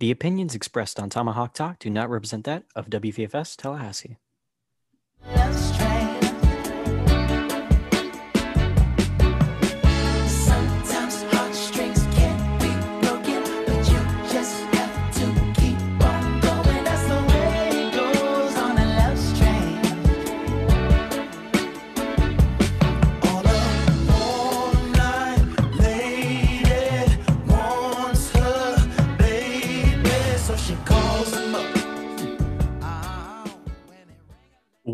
The opinions expressed on Tomahawk Talk do not represent that of WVFS Tallahassee.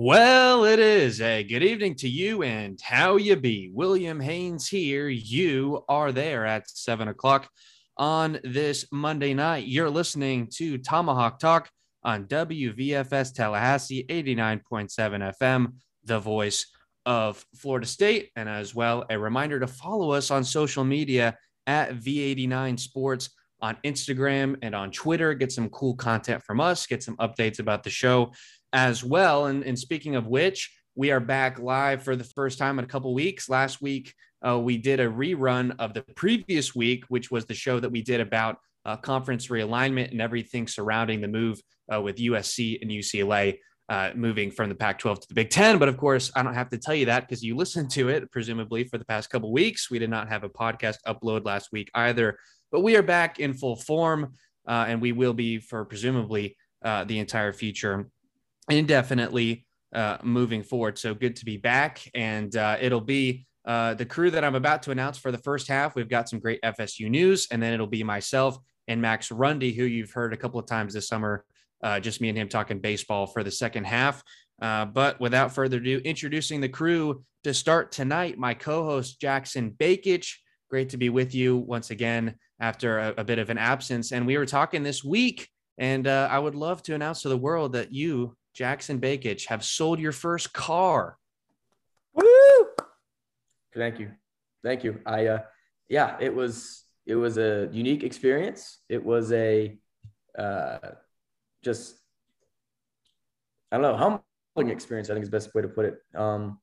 Well, it is a good evening to you and how you be. William Haynes here. You are there at seven o'clock on this Monday night. You're listening to Tomahawk Talk on WVFS Tallahassee 89.7 FM, the voice of Florida State. And as well, a reminder to follow us on social media at V89 Sports on Instagram and on Twitter. Get some cool content from us, get some updates about the show as well. And, and speaking of which, we are back live for the first time in a couple weeks. Last week, uh, we did a rerun of the previous week, which was the show that we did about uh, conference realignment and everything surrounding the move uh, with USC and UCLA uh, moving from the Pac 12 to the Big 10. But of course, I don't have to tell you that because you listened to it, presumably, for the past couple weeks. We did not have a podcast upload last week either, but we are back in full form uh, and we will be for presumably uh, the entire future indefinitely uh, moving forward. So good to be back. And uh, it'll be uh, the crew that I'm about to announce for the first half. We've got some great FSU news, and then it'll be myself and Max Rundy, who you've heard a couple of times this summer, uh, just me and him talking baseball for the second half. Uh, but without further ado, introducing the crew to start tonight, my co host Jackson Bakich. Great to be with you once again after a, a bit of an absence. And we were talking this week, and uh, I would love to announce to the world that you, Jackson Bakich, have sold your first car. Woo! Thank you. Thank you. I uh yeah, it was it was a unique experience. It was a uh just I don't know, humbling experience, I think is the best way to put it. Um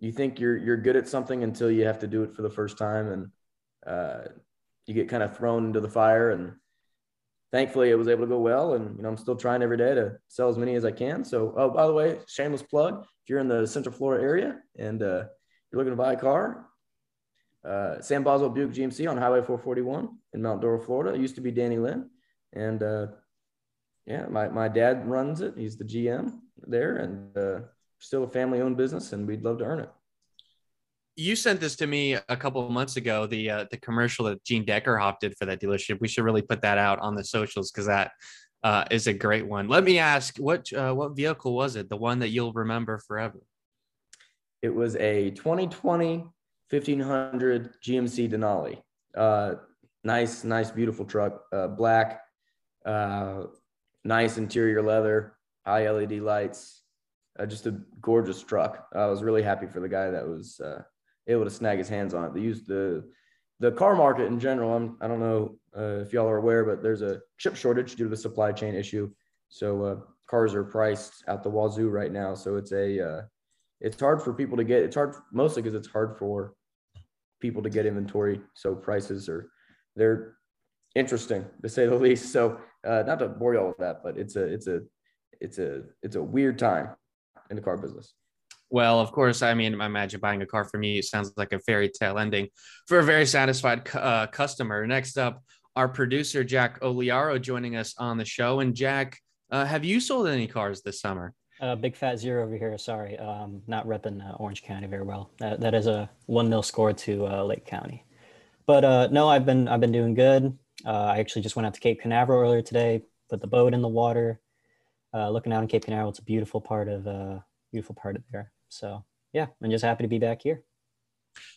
you think you're you're good at something until you have to do it for the first time and uh you get kind of thrown into the fire and thankfully it was able to go well and you know i'm still trying every day to sell as many as i can. So oh by the way shameless plug if you're in the central florida area and uh, you're looking to buy a car uh, sam boswell buick gmc on highway 441 in mount dora florida. It used to be danny lynn and uh, yeah my, my dad runs it. He's the gm there and uh, still a family owned business and we'd love to earn it You sent this to me a couple of months ago. The uh, the commercial that Gene Deckerhoff did for that dealership. We should really put that out on the socials because that uh, is a great one. Let me ask, what uh, what vehicle was it? The one that you'll remember forever? It was a 2020 1500 GMC Denali. Uh, nice, nice, beautiful truck. Uh, black, uh, nice interior leather, high LED lights. Uh, just a gorgeous truck. I was really happy for the guy that was uh, able to snag his hands on it. They use the the car market in general. I'm, I don't know uh, if y'all are aware, but there's a chip shortage due to the supply chain issue. So uh, cars are priced out the wazoo right now. So it's a uh, it's hard for people to get. It's hard mostly because it's hard for people to get inventory. So prices are they're interesting to say the least. So uh, not to bore y'all with that, but it's a it's a it's a it's a weird time in the car business. Well, of course, I mean, imagine buying a car for me it sounds like a fairy tale ending for a very satisfied uh, customer. Next up, our producer Jack Oliaro joining us on the show. And Jack, uh, have you sold any cars this summer? Uh, big fat zero over here. Sorry, um, not repping uh, Orange County very well. That, that is a one nil score to uh, Lake County. But uh, no, I've been I've been doing good. Uh, I actually just went out to Cape Canaveral earlier today. Put the boat in the water. Uh, looking out in Cape Canaveral, it's a beautiful part of beautiful part of there. So yeah, I'm just happy to be back here.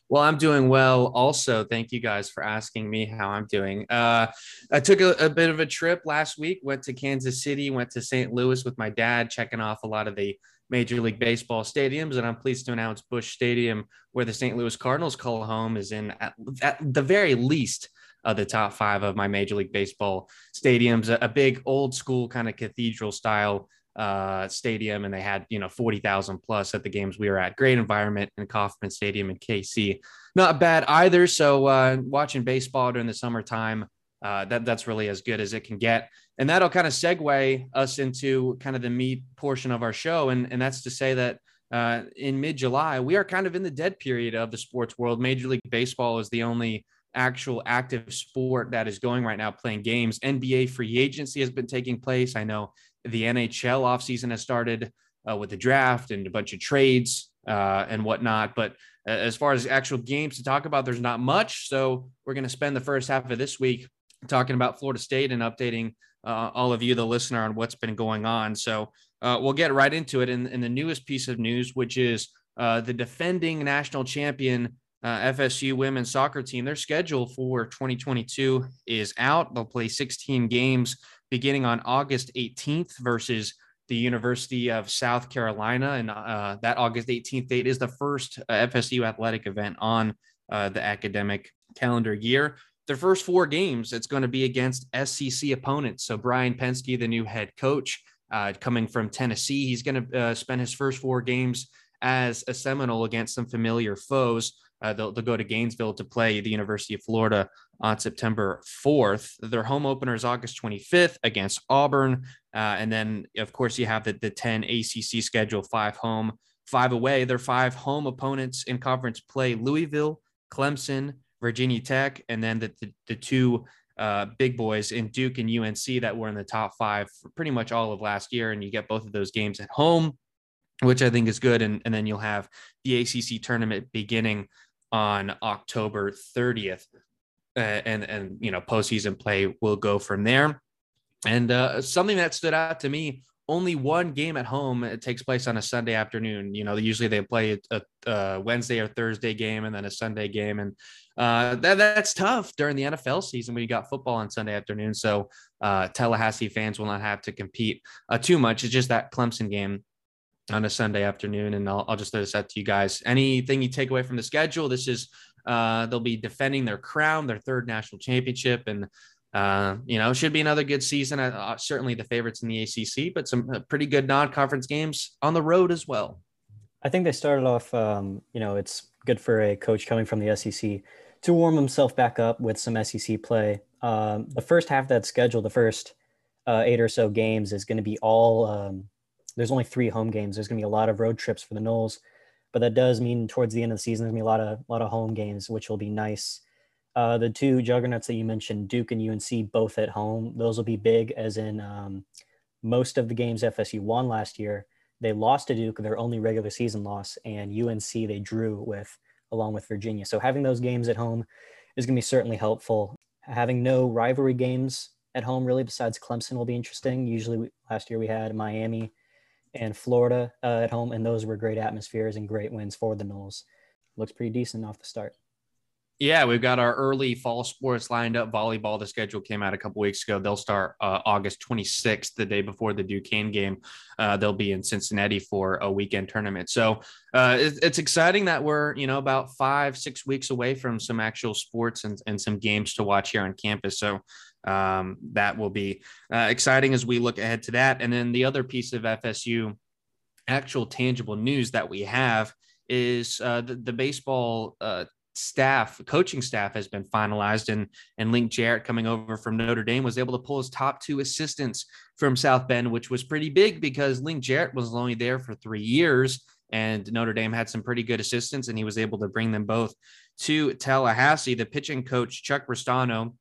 Well, I'm doing well. Also, thank you guys for asking me how I'm doing. Uh, I took a, a bit of a trip last week. Went to Kansas City. Went to St. Louis with my dad, checking off a lot of the Major League Baseball stadiums. And I'm pleased to announce Busch Stadium, where the St. Louis Cardinals call home, is in at, at the very least of the top five of my Major League Baseball stadiums. A, a big old school kind of cathedral style uh, stadium, and they had you know forty thousand plus at the games we were at. Great environment in Kauffman Stadium in KC, not bad either. So uh, watching baseball during the summertime uh, that that's really as good as it can get. And that'll kind of segue us into kind of the meat portion of our show, and and that's to say that. Uh, in mid July, we are kind of in the dead period of the sports world. Major League Baseball is the only actual active sport that is going right now playing games. NBA free agency has been taking place. I know the NHL offseason has started uh, with the draft and a bunch of trades uh, and whatnot. But uh, as far as actual games to talk about, there's not much. So we're going to spend the first half of this week talking about Florida State and updating uh, all of you, the listener, on what's been going on. So uh, we'll get right into it in, in, the newest piece of news, which is uh, the defending national champion FSU women's soccer team. Their schedule for 2022 is out. They'll play 16 games beginning on August 18th versus the University of South Carolina. And uh, that August 18th date is the first uh, FSU athletic event on uh, the academic calendar year. Their first four games, it's going to be against SEC opponents. So Brian Pensky, the new head coach, uh, coming from Tennessee, he's going to uh, spend his first four games as a Seminole against some familiar foes. They'll, they'll, go to Gainesville to play the University of Florida on September 4th. Their home opener is August 25th against Auburn. Uh, and then, of course, you have the, the 10 ACC schedule, five home, five away. Their five home opponents in conference play Louisville, Clemson, Virginia Tech, and then the, the, the two uh, big boys in Duke and UNC that were in the top five for pretty much all of last year. And you get both of those games at home, which I think is good. And, and then you'll have the ACC tournament beginning on October 30th. Uh, and and you know postseason play will go from there. And uh, something that stood out to me: only one game at home. It takes place on a Sunday afternoon. You know, usually they play a, a Wednesday or Thursday game and then a Sunday game, and uh, that that's tough during the NFL season when you got football on Sunday afternoon. So uh, Tallahassee fans will not have to compete uh, too much. It's just that Clemson game on a Sunday afternoon. And I'll, I'll just throw this out to you guys. Anything you take away from the schedule? This is uh, they'll be defending their crown, their third national championship, and uh, you know it should be another good season. Uh, certainly the favorites in the ACC, but some uh, pretty good non-conference games on the road as well. I think they started off. Um, you know, it's good for a coach coming from the SEC to warm himself back up with some SEC play. Um, the first half of that schedule, the first uh, eight or so games, is going to be all um, there's only three home games. There's going to be a lot of road trips for the Noles, but that does mean towards the end of the season, there's to be a lot of, a lot of home games, which will be nice. Uh, the two juggernauts that you mentioned, Duke and UNC, both at home, those will be big, as in um, most of the games FSU won last year. They lost to Duke, their only regular season loss, and UNC they drew with, along with Virginia. So having those games at home is going to be certainly helpful. Having no rivalry games at home, really, besides Clemson, will be interesting. Usually, last year we had Miami and Florida uh, at home, and those were great atmospheres and great wins for the Noles. Looks pretty decent off the start. Yeah, we've got our early fall sports lined up. Volleyball, the schedule came out a couple weeks ago. They'll start uh, August 26th, the day before the Duquesne game. Uh, they'll be in Cincinnati for a weekend tournament. So uh, it, it's exciting that we're, you know, about five, six weeks away from some actual sports and, and some games to watch here on campus. So um, that will be uh, exciting as we look ahead to that. And then the other piece of FSU actual tangible news that we have is uh, the, the baseball uh, staff, coaching staff has been finalized, and and Link Jarrett coming over from Notre Dame was able to pull his top two assistants from South Bend, which was pretty big because Link Jarrett was only there for three years, and Notre Dame had some pretty good assistants, and he was able to bring them both to Tallahassee. The pitching coach Chuck Ristano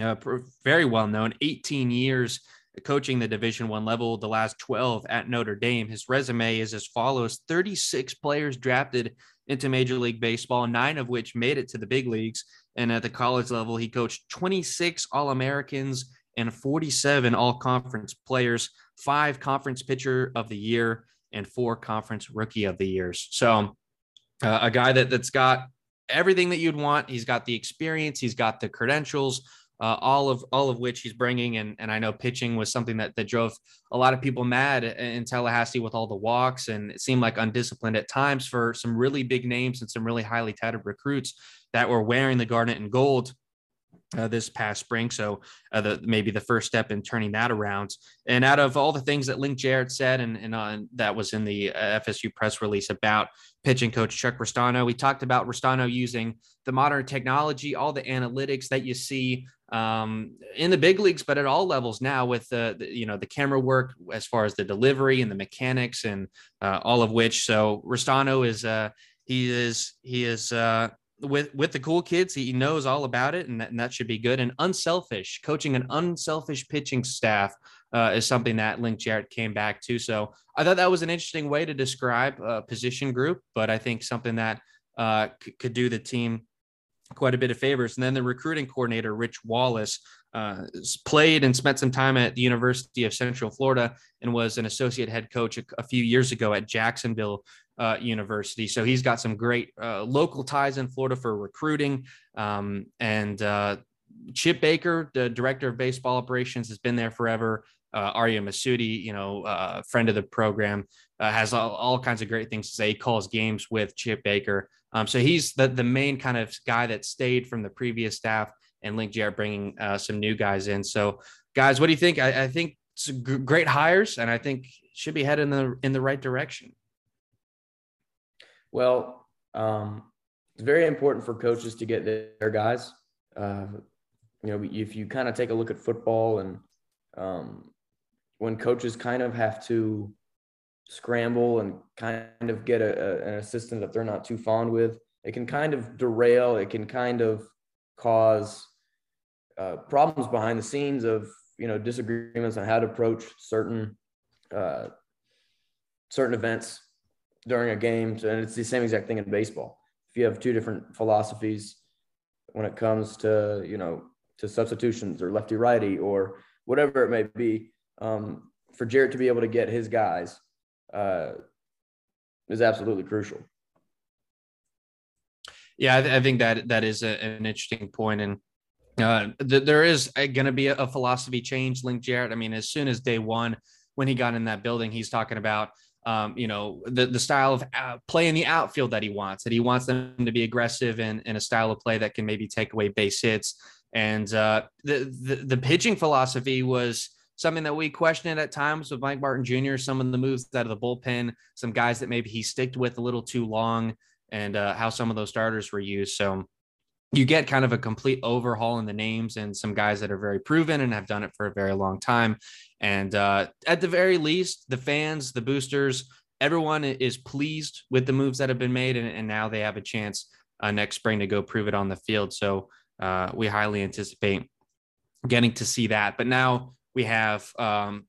uh, very well known, 18 years coaching the division one level the last 12 at notre dame. His resume is as follows. 36 players drafted into major league baseball nine of which made it to the big leagues. And at the college level he coached 26 all-americans and 47 all-conference players five conference pitcher of the year and four conference rookie of the years. So uh, a guy that, that's got everything that you'd want. He's got the experience. He's got the credentials uh, all of all of which he's bringing. And and I know pitching was something that that drove a lot of people mad in Tallahassee with all the walks, and it seemed like undisciplined at times for some really big names and some really highly touted recruits that were wearing the garnet and gold. Uh, this past spring. So uh, the, maybe the first step in turning that around. And out of all the things that Link Jarrett said, and, and uh, that was in the uh, FSU press release about pitching coach Chuck Ristano, we talked about Ristano using the modern technology, all the analytics that you see um, in the big leagues, but at all levels now with the, the, you know the camera work as far as the delivery and the mechanics and uh, all of which. So Ristano is uh, he is he is uh, with with the cool kids. He knows all about it, and that, and that should be good. And unselfish coaching an unselfish pitching staff uh, is something that Link Jarrett came back to. So I thought that was an interesting way to describe a position group, but I think something that uh, c- could do the team quite a bit of favors. And then the recruiting coordinator, Rich Wallace, uh, played and spent some time at the University of Central Florida and was an associate head coach a, a few years ago at Jacksonville uh, University. So he's got some great uh, local ties in Florida for recruiting. Um, and uh, Chip Baker, the director of baseball operations, has been there forever. Uh, Arya Masudi, you know, uh, friend of the program, uh, has all, all, kinds of great things to say. He calls games with Chip Baker. Um, so he's the, the main kind of guy that stayed from the previous staff and Link Jarrett bringing uh, some new guys in. So guys, what do you think? I, I think it's great hires and I think should be headed in the, in the right direction. Well, um, it's very important for coaches to get their guys. Uh, you know, if you kind of take a look at football and um, when coaches kind of have to scramble and kind of get a, a, an assistant that they're not too fond with, it can kind of derail. It can kind of cause uh, problems behind the scenes of you know disagreements on how to approach certain uh, certain events during a game. And it's the same exact thing in baseball. If you have two different philosophies when it comes to, you know, to substitutions or lefty righty or whatever it may be, um, for Jarrett to be able to get his guys uh, is absolutely crucial. Yeah, I, th- I think that that is a, an interesting point, and uh, th- there is going to be a, a, philosophy change. Link Jarrett. I mean, as soon as day one, when he got in that building, he's talking about um, you know, the, the style of uh, play in the outfield that he wants, that he wants them to be aggressive and in a style of play that can maybe take away base hits. And uh, the, the, the pitching philosophy was something that we questioned at times with Mike Martin Jr. Some of the moves out of the bullpen, some guys that maybe he sticked with a little too long, and uh, how some of those starters were used. So you get kind of a complete overhaul in the names and some guys that are very proven and have done it for a very long time. And uh, at the very least, the fans, the boosters, everyone is pleased with the moves that have been made, and, and now they have a chance uh, next spring to go prove it on the field. So uh, we highly anticipate getting to see that. But now we have um,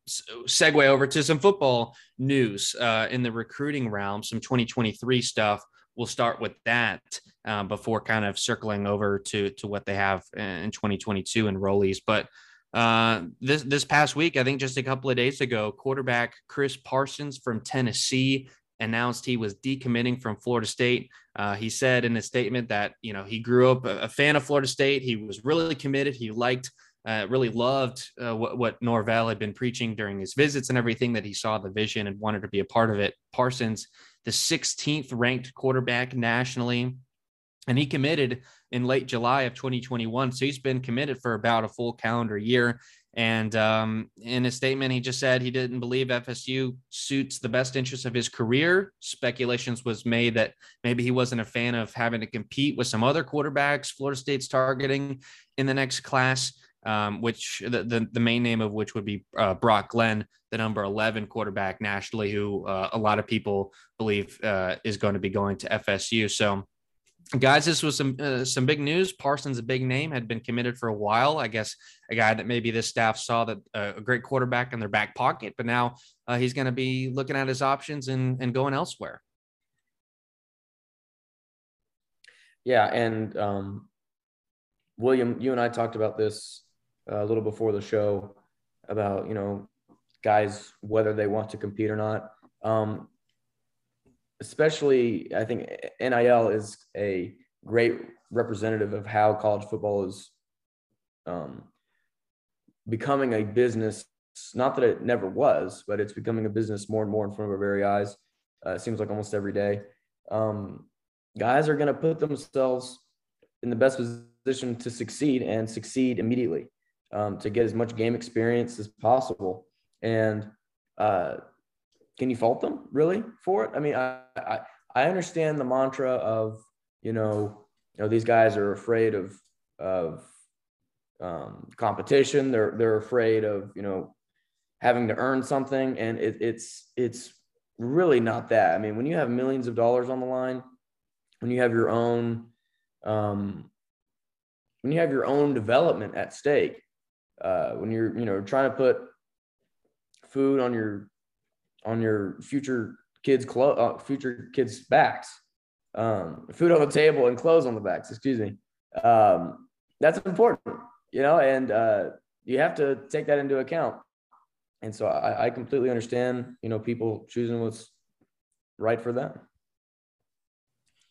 segue over to some football news uh, in the recruiting realm, some 2023 stuff. We'll start with that uh, before kind of circling over to to what they have in 2022 enrollees. But uh, this this past week, I think just a couple of days ago, quarterback Chris Parsons from Tennessee announced he was decommitting from Florida State. Uh, he said in a statement that you know he grew up a, a, fan of Florida State. He was really committed. He liked, uh, really loved uh, what, what Norvell had been preaching during his visits and everything that he saw the vision and wanted to be a part of it. Parsons, the 16th ranked quarterback nationally, and he committed in late July of 2021. So he's been committed for about a full calendar year. And um, in a statement, he just said he didn't believe FSU suits the best interest of his career. Speculations was made that maybe he wasn't a fan of having to compete with some other quarterbacks Florida State's targeting in the next class, um, which the, the, the, main name of which would be uh, Brock Glenn, the number 11 quarterback nationally, who uh, a lot of people believe uh, is going to be going to FSU. So guys this was some uh, some big news. Parsons a big name had been committed for a while. I guess a guy that maybe this staff saw that uh, a great quarterback in their back pocket but now uh, he's going to be looking at his options and and going elsewhere. Yeah and um, william you and i talked about this uh, a little before the show about you know guys whether they want to compete or not. Um, especially I think NIL is a great representative of how college football is um, becoming a business. Not that it never was, but it's becoming a business more and more in front of our very eyes. Uh, it seems like almost every day. Um, guys are going to put themselves in the best position to succeed and succeed immediately, um, to get as much game experience as possible. And uh, can you fault them really for it? I mean, I, I I understand the mantra of you know you know these guys are afraid of of um, competition. They're they're afraid of you know having to earn something, and it, it's it's really not that. I mean, when you have millions of dollars on the line, when you have your own um, when you have your own development at stake, uh, when you're you know trying to put food on your on your future kids clo- uh, future kids backs. Um, food on the table and clothes on the backs excuse me. Um, that's important you know and uh, you have to take that into account. And so I, I completely understand you know people choosing what's right for them.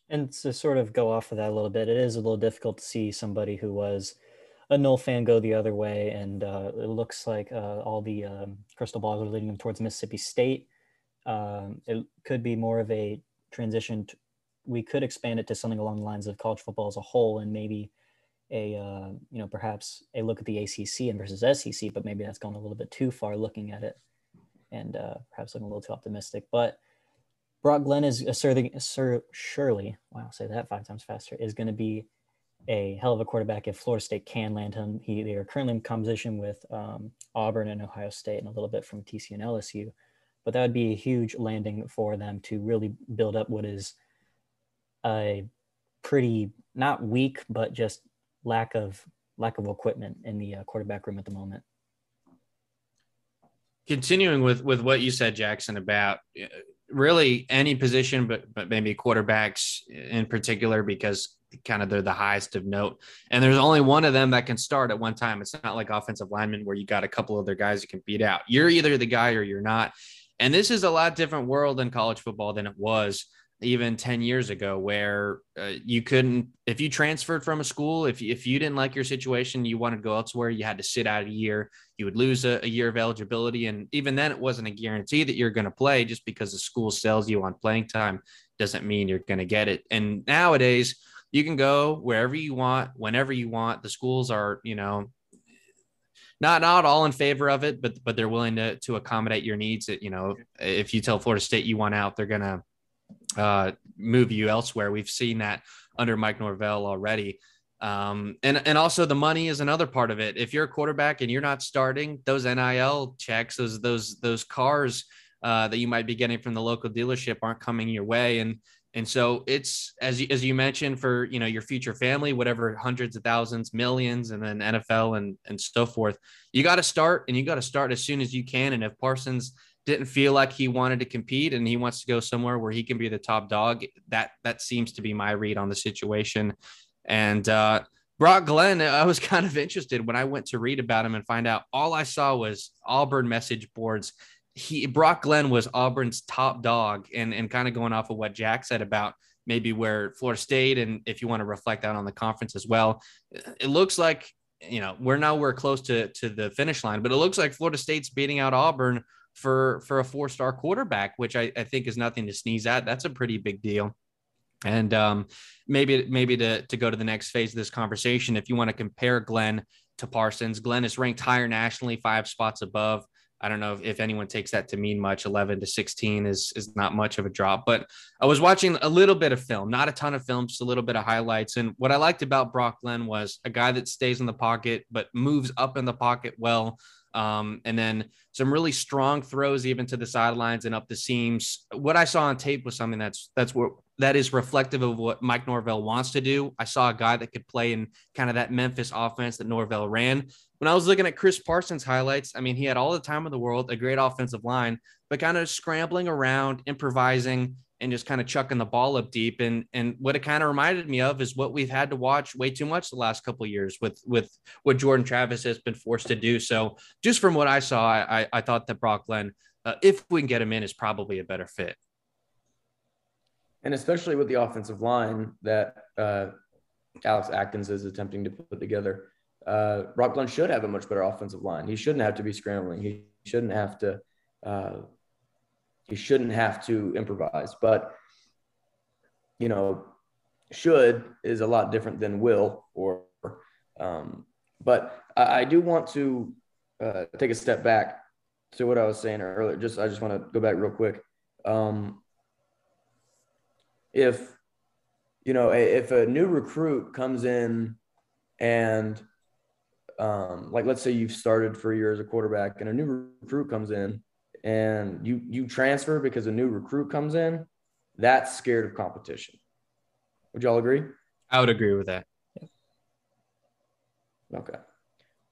And to sort of go off of that a little bit, it is a little difficult to see somebody who was a Nole fan go the other way. And uh, it looks like uh, all the um, crystal balls are leading them towards Mississippi State. Um, it could be more of a transition. To, we could expand it to something along the lines of college football as a whole, and maybe a uh, you know perhaps a look at the ACC and versus SEC. But maybe that's gone a little bit too far looking at it, and uh, perhaps looking a little too optimistic. But Brock Glenn is asserting, assert, surely, wow, say that five times faster, is going to be a hell of a quarterback if Florida State can land him. He, they are currently in competition with um, Auburn and Ohio State and a little bit from TCU and LSU. But that would be a huge landing for them to really build up what is a pretty, not weak, but just lack of lack of equipment in the uh, quarterback room at the moment. continuing with with what you said jackson about uh, really any position but but maybe quarterbacks in particular because kind of they're the highest of note. And there's only one of them that can start at one time. It's not like offensive linemen where you got a couple other guys you can beat out. You're either the guy or you're not. And this is a lot different world in college football than it was even 10 years ago where uh, you couldn't if you transferred from a school if, if you didn't like your situation you wanted to go elsewhere you had to sit out a year you would lose a, a year of eligibility. And even then it wasn't a guarantee that you're going to play. Just because the school sells you on playing time doesn't mean you're going to get it. And nowadays you can go wherever you want whenever you want the schools are you know not not all in favor of it but but they're willing to to accommodate your needs you know if you tell florida state you want out they're to uh, move you elsewhere. We've seen that under Mike Norvell already. Um, and, and also the money is another part of it. If you're a quarterback and you're not starting those NIL checks, those, those, those cars uh, that you might be getting from the local dealership aren't coming your way. And, and so it's, as you, as you mentioned for, you know, your future family, whatever hundreds of thousands, millions, and then NFL and, and so forth, you got to start and you got to start as soon as you can. And if Parsons didn't feel like he wanted to compete and he wants to go somewhere where he can be the top dog. That that seems to be my read on the situation. And uh, Brock Glenn, I was kind of interested when I went to read about him and find out. All I saw was Auburn message boards. He Brock Glenn was Auburn's top dog, and and kind of going off of what Jack said about maybe where Florida State, and if you want to reflect that on the conference as well, it looks like you know we're now we're close to to the finish line, but it looks like Florida State's beating out Auburn for for a four star quarterback, which I, I think is nothing to sneeze at. That's a pretty big deal. And um, maybe maybe to to go to the next phase of this conversation, if you want to compare Glenn to Parsons, Glenn is ranked higher nationally, five spots above. I don't know if, if anyone takes that to mean much. 11 to 16 is is not much of a drop. But I was watching a little bit of film, not a ton of film, just a little bit of highlights. And what I liked about Brock Glenn was a guy that stays in the pocket but moves up in the pocket well. Um, and then some really strong throws even to the sidelines and up the seams. What I saw on tape was something that's that's what that is reflective of what Mike Norvell wants to do. I saw a guy that could play in kind of that Memphis offense that Norvell ran. When I was looking at Chris Parsons highlights, I mean, he had all the time in the world, a great offensive line, but kind of scrambling around, improvising, and just kind of chucking the ball up deep. And and what it kind of reminded me of is what we've had to watch way too much the last couple years with with what Jordan Travis has been forced to do. So just from what I saw, I I thought that Brock Glenn, uh, if we can get him in, is probably a better fit. and especially with the offensive line that uh, Alex Atkins is attempting to put together. Uh, Brock Glenn should have a much better offensive line. He shouldn't have to be scrambling. He shouldn't have to. Uh, he shouldn't have to improvise. But you know, should is a lot different than will or Um, but I, I do want to uh, take a step back to what I was saying earlier. Just I just want to go back real quick. Um, if you know, if a new recruit comes in and um, like let's say you've started for a year as a quarterback and a new recruit comes in and you you transfer because a new recruit comes in, that's scared of competition. Would y'all agree? I would agree with that. Okay.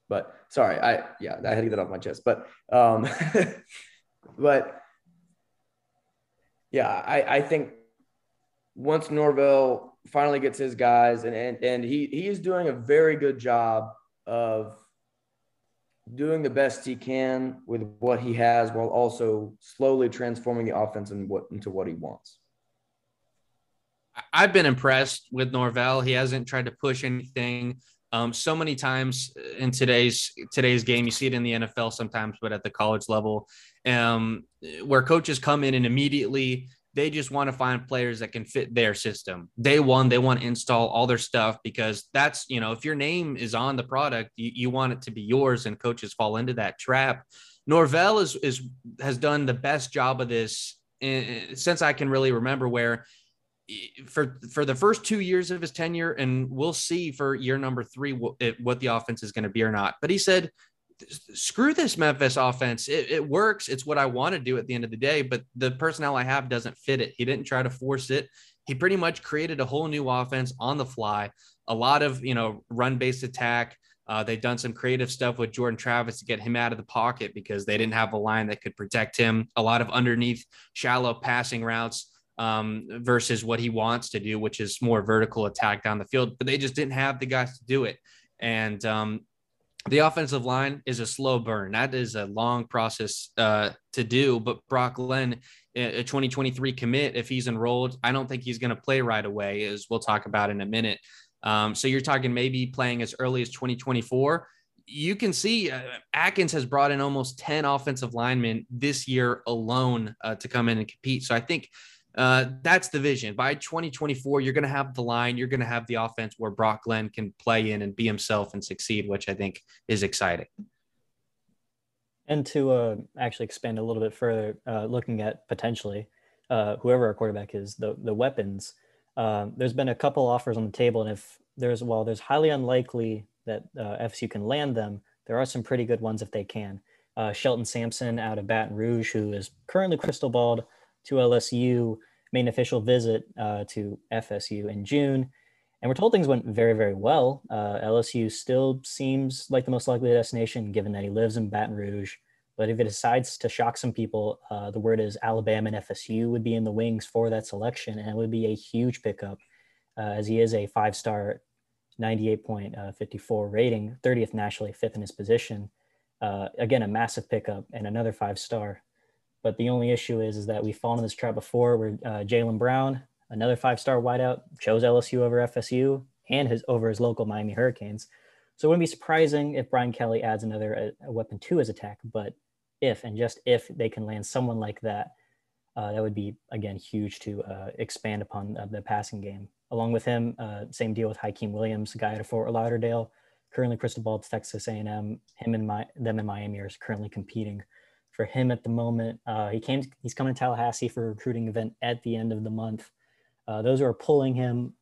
But sorry, I yeah, I had to get that off my chest. But um but yeah, I I think once Norvell finally gets his guys and and, and he he is doing a very good job of doing the best he can with what he has while also slowly transforming the offense what into what he wants. I've been impressed with Norvell. He hasn't tried to push anything. Um, so many times in today's today's game, you see it in the NFL sometimes, but at the college level, um, where coaches come in and immediately they just want to find players that can fit their system. Day one, they want to install all their stuff because that's you know if your name is on the product, you, you want it to be yours, and coaches fall into that trap. Norvell is is has done the best job of this in, since I can really remember, where eh, for for the first two years of his tenure, and we'll see for year number three what, what the offense is going to be or not. But he said, "Screw this Memphis offense. It, it works. It's what I want to do at the end of the day. But the personnel I have doesn't fit it. He didn't try to force it. He pretty much created a whole new offense on the fly. A lot of you know run based attack." Uh, they've done some creative stuff with Jordan Travis to get him out of the pocket because they didn't have a line that could protect him. A lot of underneath shallow passing routes um, versus what he wants to do, which is more vertical attack down the field. But they just didn't have the guys to do it. And um, the offensive line is a slow burn. That is a long process uh, to do. But Brock Glenn, a 2023 commit, if he's enrolled, I don't think he's going to play right away, as we'll talk about in a minute. Um, so you're talking maybe playing as early as 2024. You can see uh, Atkins has brought in almost 10 offensive linemen this year alone uh, to come in and compete. So I think uh, that's the vision. By 2024, you're going to have the line, you're going to have the offense where Brock Glenn can play in and be himself and succeed, which I think is exciting. And to uh, actually expand a little bit further, uh, looking at potentially uh, whoever our quarterback is, the the weapons. Um, there's been a couple offers on the table, and if there's while there's highly unlikely that uh, FSU can land them, there are some pretty good ones if they can. Uh, Shelton Sampson out of Baton Rouge, who is currently crystal balled to LSU, made an official visit uh, to FSU in June, and we're told things went very very well. Uh, LSU still seems like the most likely destination, given that he lives in Baton Rouge. But if it decides to shock some people, uh, the word is Alabama and FSU would be in the wings for that selection, and it would be a huge pickup, uh, as he is a five-star, 98.54 rating, 30th nationally, fifth in his position. Uh, again, a massive pickup and another five-star. But the only issue is, is that we've fallen in this trap before, where uh, Jalen Brown, another five-star wideout, chose LSU over FSU and his over his local Miami Hurricanes. So it wouldn't be surprising if Brian Kelly adds another uh, weapon to his attack, but if and just if they can land someone like that, uh, that would be again huge to uh, expand upon uh, the passing game. Along with him, uh, same deal with Hykeem Williams, guy out of Fort Lauderdale, currently crystal ball to Texas A&M. Him and my them in Miami are currently competing for him at the moment. Uh, he came, he's coming to Tallahassee for a recruiting event at the end of the month. Uh, those who are pulling him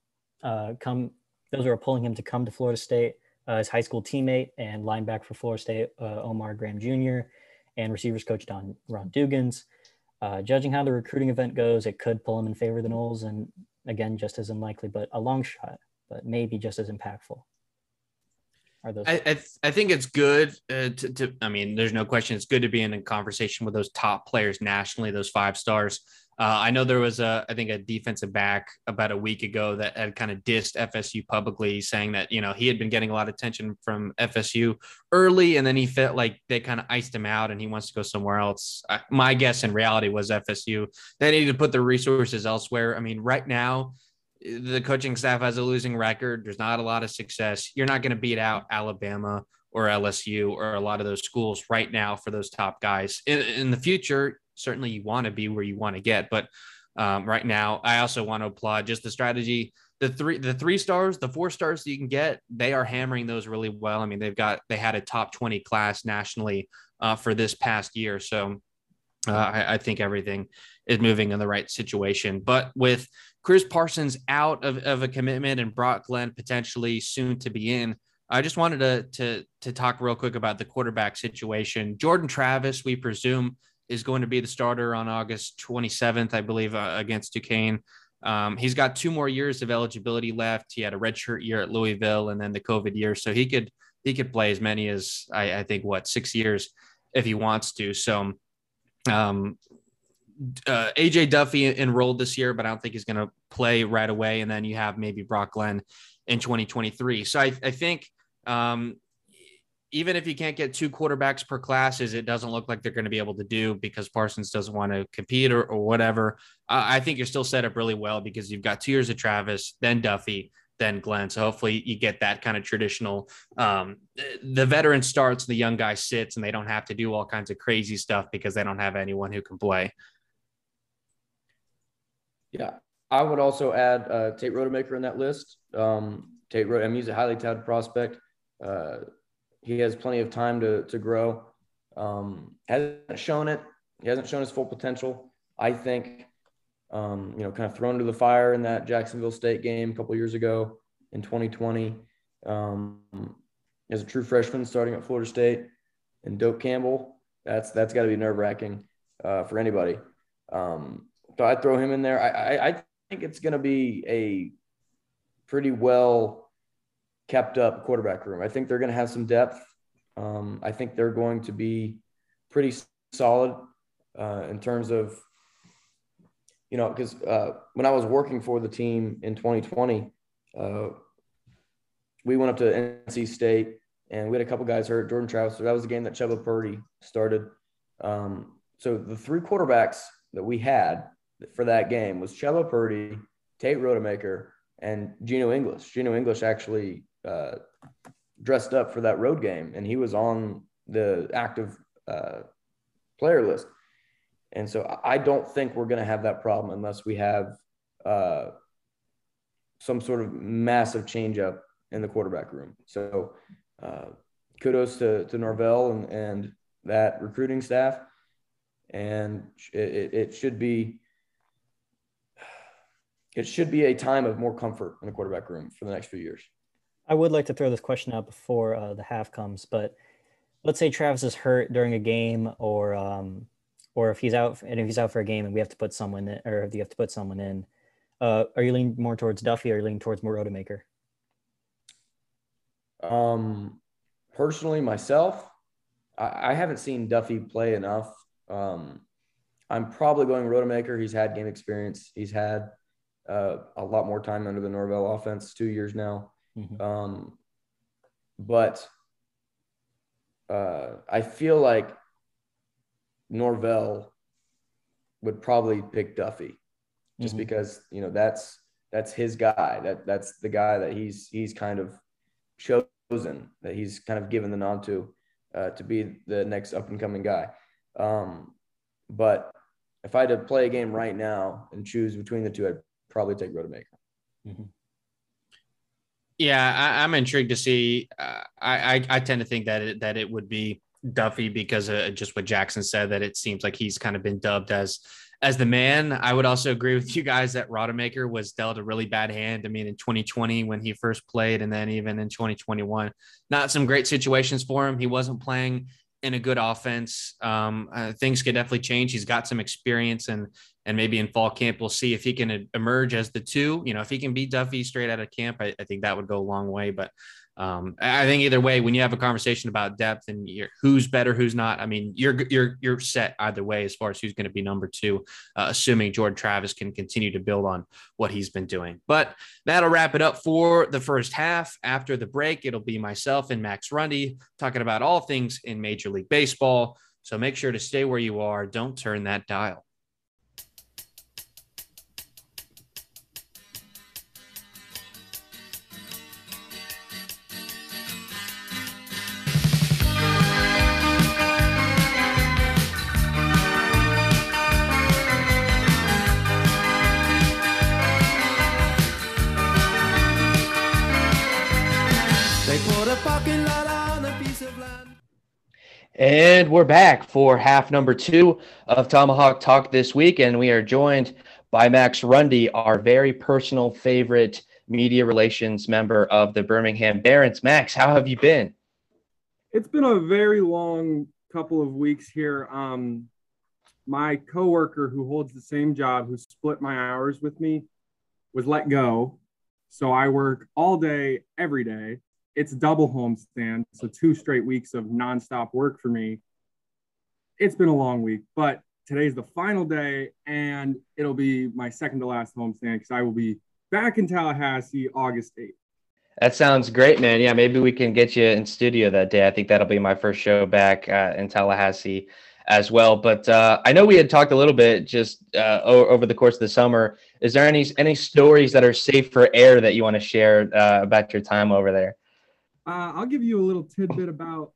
come, those who are pulling him to come to Florida State. his high school teammate and linebacker for Florida State, Omar Graham Jr and receivers coach Don Ron Dugans. Uh, judging how the recruiting event goes, it could pull him in favor of the Noles, and again, just as unlikely, but a long shot, but maybe just as impactful. Are those? I, I, th- I think it's good uh, to, to, I mean, there's no question. It's good to be in a conversation with those top players nationally, those five stars. Uh, I know there was a, I think a defensive back about a week ago that had kind of dissed FSU publicly, saying that you know he had been getting a lot of attention from FSU early, and then he felt like they kind of iced him out, and he wants to go somewhere else. I, my guess in reality was FSU. They needed to put their resources elsewhere. I mean, right now the coaching staff has a losing record. There's not a lot of success. You're not going to beat out Alabama or LSU or a lot of those schools right now for those top guys. In, in the future, certainly you want to be where you want to get, but um, right now, I also want to applaud just the strategy the three the three stars, the four stars that you can get, they are hammering those really well. I mean, they've got they had a top 20 class nationally uh, for this past year. So uh, I, I think everything is moving in the right situation. But with Chris Parsons out of, of a commitment and Brock Glenn potentially soon to be in, I just wanted to, to, to talk real quick about the quarterback situation. Jordan Travis, we presume, is going to be the starter on August 27th, I believe, uh, against Duquesne. Um, he's got two more years of eligibility left. He had a redshirt year at Louisville and then the COVID year, so he could he could play as many as I, I think what six years if he wants to. So um, uh, AJ Duffy enrolled this year, but I don't think he's going to play right away. And then you have maybe Brock Glenn in 2023. So I, I think um, even if you can't get two quarterbacks per classes, it doesn't look like they're going to be able to do because Parsons doesn't want to compete or, or whatever. I think you're still set up really well because you've got two years of Travis, then Duffy, then Glenn. So hopefully you get that kind of traditional. Um, the veteran starts, the young guy sits, and they don't have to do all kinds of crazy stuff because they don't have anyone who can play. Yeah, I would also add uh, Tate Rodemaker in that list. Um, Tate, Rode- I mean, he's a highly touted prospect. Uh, he has plenty of time to to grow. Um, hasn't shown it. He hasn't shown his full potential. I think, um, you know, kind of thrown to the fire in that Jacksonville State game a couple years ago in 2020. Um, as a true freshman starting at Florida State, and Doak Campbell, that's that's got to be nerve wracking uh, for anybody. Um, so I'd throw him in there. I, I, I think it's going to be a pretty well kept up quarterback room. I think they're going to have some depth. Um, I think they're going to be pretty solid uh, in terms of, you know, because uh, when I was working for the team in 2020, uh, we went up to NC State and we had a couple guys hurt. Jordan Travis, so that was the game that Chuba Purdy started. Um, so the three quarterbacks that we had for that game was Chuba Purdy, Tate Rodemaker, and Gino English. Gino English actually uh, dressed up for that road game, and he was on the active uh, player list. And so I don't think we're going to have that problem unless we have uh, some sort of massive change up in the quarterback room. So uh, kudos to, to Norvell and, and that recruiting staff. And it, it should be it should be a time of more comfort in the quarterback room for the next few years. I would like to throw this question out before uh, the half comes, but let's say Travis is hurt during a game, or um, or if he's out and if he's out for a game and we have to put someone in, or if you have to put someone in, uh, are you leaning more towards Duffy or are you leaning towards more Rodemaker? Um, personally, myself, I, I haven't seen Duffy play enough. Um, I'm probably going Rodemaker. He's had game experience. He's had uh, a lot more time under the Norvell offense, two years now. Mhm. Um, but uh, I feel like Norvell would probably pick Duffy just Mhm. because you know that's that's his guy. That that's the guy that he's he's kind of chosen that he's kind of given the nod to uh, to be the next up and coming guy. Um, but if I had to play a game right now and choose between the two, I'd probably take Rodemaker. Yeah, I, I'm intrigued to see. Uh, I, I I tend to think that it, that it would be Duffy because of just what Jackson said. That it seems like he's kind of been dubbed as as the man. I would also agree with you guys that Rodemaker was dealt a really bad hand. I mean, in 2020 when he first played, and then even in 2021, not some great situations for him. He wasn't playing in a good offense. Um, uh, things could definitely change. He's got some experience, and and maybe in fall camp we'll see if he can emerge as the two. You know, if he can beat Duffy straight out of camp, I, I think that would go a long way. But um, I think either way, when you have a conversation about depth and who's better, who's not, I mean, you're you're you're set either way as far as who's going to be number two, uh, assuming Jordan Travis can continue to build on what he's been doing. But that'll wrap it up for the first half. After the break, it'll be myself and Max Rundy talking about all things in Major League Baseball. So make sure to stay where you are. Don't turn that dial. And we're back for half number two of Tomahawk Talk this week. And we are joined by Max Rundy, our very personal favorite media relations member of the Birmingham Barons. Max, how have you been? It's been a very long couple of weeks here. Um, my coworker who holds the same job, who split my hours with me, was let go. So I work all day, every day. It's double homestand. So two straight weeks of nonstop work for me. It's been a long week, but today's the final day and it'll be my second to last homestand because I will be back in Tallahassee August 8th. That sounds great, man. Yeah, maybe we can get you in studio that day. I think that'll be my first show back uh, in Tallahassee as well. But uh, I know we had talked a little bit just uh, over the course of the summer. Is there any any stories that are safe for air that you want to share uh, about your time over there? Uh, I'll give you a little tidbit about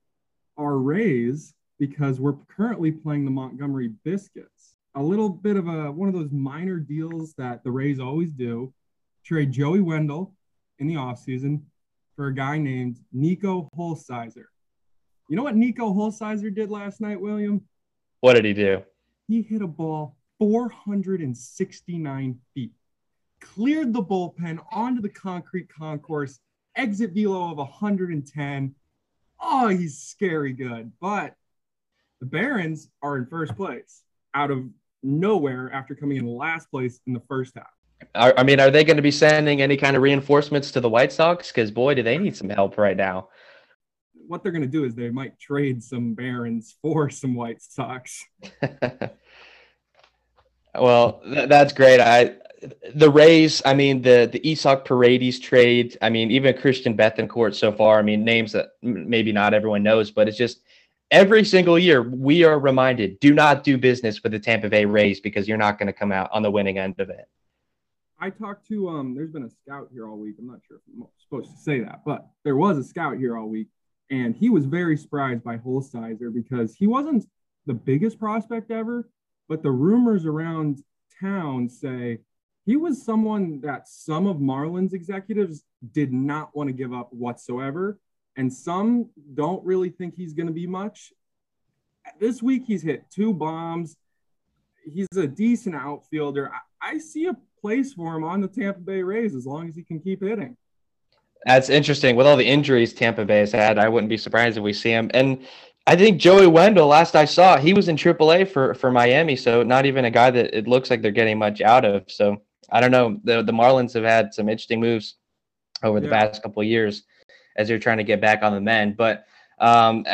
our Rays because we're currently playing the Montgomery Biscuits. A little bit of a one of those minor deals that the Rays always do. Trade Joey Wendle in the offseason for a guy named Nico Holsizer. You know what Nico Holsizer did last night, William? What did he do? He hit a ball 469 feet, cleared the bullpen onto the concrete concourse, exit velo of 110. Oh, he's scary good. But the Barons are in first place out of nowhere after coming in last place in the first half. I mean, are they going to be sending any kind of reinforcements to the White Sox? Because boy, do they need some help right now. What they're going to do is they might trade some Barons for some White Sox. well, th- that's great. I the Rays. I mean, the the Isaac Paredes trade. I mean, even Christian Bethancourt so far. I mean, names that maybe not everyone knows, but it's just every single year we are reminded: do not do business with the Tampa Bay Rays because you're not going to come out on the winning end of it. I talked to um there's been a scout here all week. I'm not sure if I'm supposed to say that, but there was a scout here all week and he was very surprised by Holsizer because he wasn't the biggest prospect ever, but the rumors around town say he was someone that some of Marlins executives did not want to give up whatsoever and some don't really think he's going to be much. This week he's hit two bombs. He's a decent outfielder. I, I see a place for him on the Tampa Bay Rays as long as he can keep hitting. That's interesting. With all the injuries Tampa Bay has had, I wouldn't be surprised if we see him. And I think Joey Wendle, last I saw, he was in AAA for for Miami, so not even a guy that it looks like they're getting much out of. So I don't know. The the Marlins have had some interesting moves over the yeah. past couple of years as they're trying to get back on the mend. But um,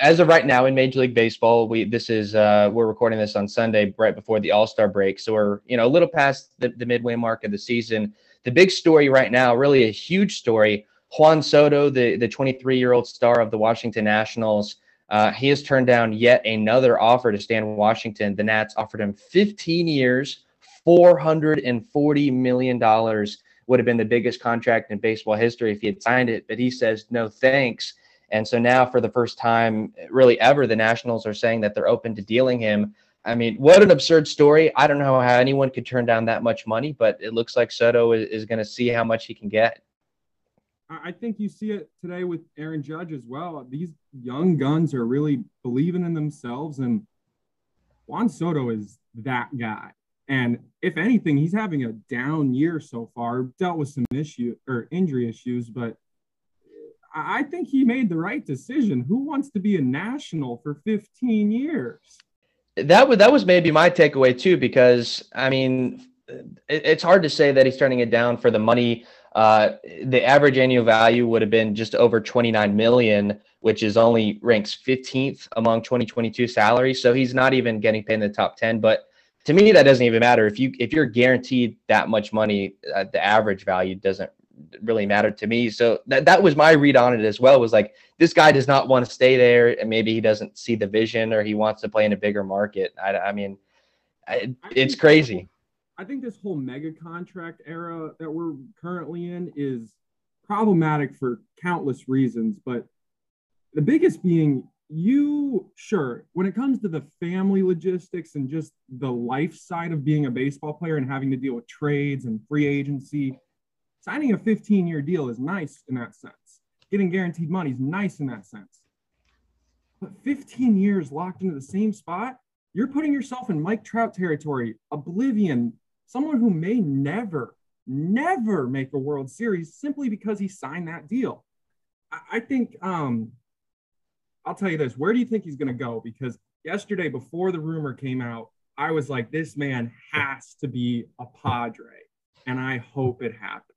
as of right now in Major League Baseball, we this is uh, we're recording this on Sunday right before the All Star break, so we're you know a little past the, the midway mark of the season. The big story right now, really a huge story. Juan Soto, the the 23 year old star of the Washington Nationals, uh, he has turned down yet another offer to stay in Washington. The Nats offered him 15 years, 440 million dollars. Would have been the biggest contract in baseball history if he had signed it, but he says no thanks and so now, for the first time, really ever, the Nationals are saying that they're open to dealing him. I mean, what an absurd story. I don't know how anyone could turn down that much money, but it looks like Soto is, is going to see how much he can get. I think you see it today with Aaron Judge as well. These young guns are really believing in themselves, and Juan Soto is that guy. And if anything, he's having a down year so far. Dealt with some issue or injury issues, but I think he made the right decision. Who wants to be a national for 15 years? That was that was maybe my takeaway too, because I mean, it, it's hard to say that he's turning it down for the money. Uh, the average annual value would have been just over 29 million, which is only ranks 15th among 2022 salaries. So he's not even getting paid in the top 10. But to me, that doesn't even matter. If you if you're guaranteed that much money, uh, the average value doesn't really matter to me. So that, that was my read on it as well was like, this guy does not want to stay there and maybe he doesn't see the vision or he wants to play in a bigger market. I, I mean, I, it's crazy. I think this whole mega contract era that we're currently in is problematic for countless reasons, but the biggest being you sure when it comes to the family logistics and just the life side of being a baseball player and having to deal with trades and free agency signing a 15 year deal is nice in that sense. Getting guaranteed money is nice in that sense. but 15 years locked into the same spot, you're putting yourself in Mike Trout territory, oblivion, someone who may never, never make a World Series simply because he signed that deal. I, I think, um, I'll tell you this where do you think he's going to go? Because yesterday, before the rumor came out, I was like, this man has to be a Padre, and I hope it happens.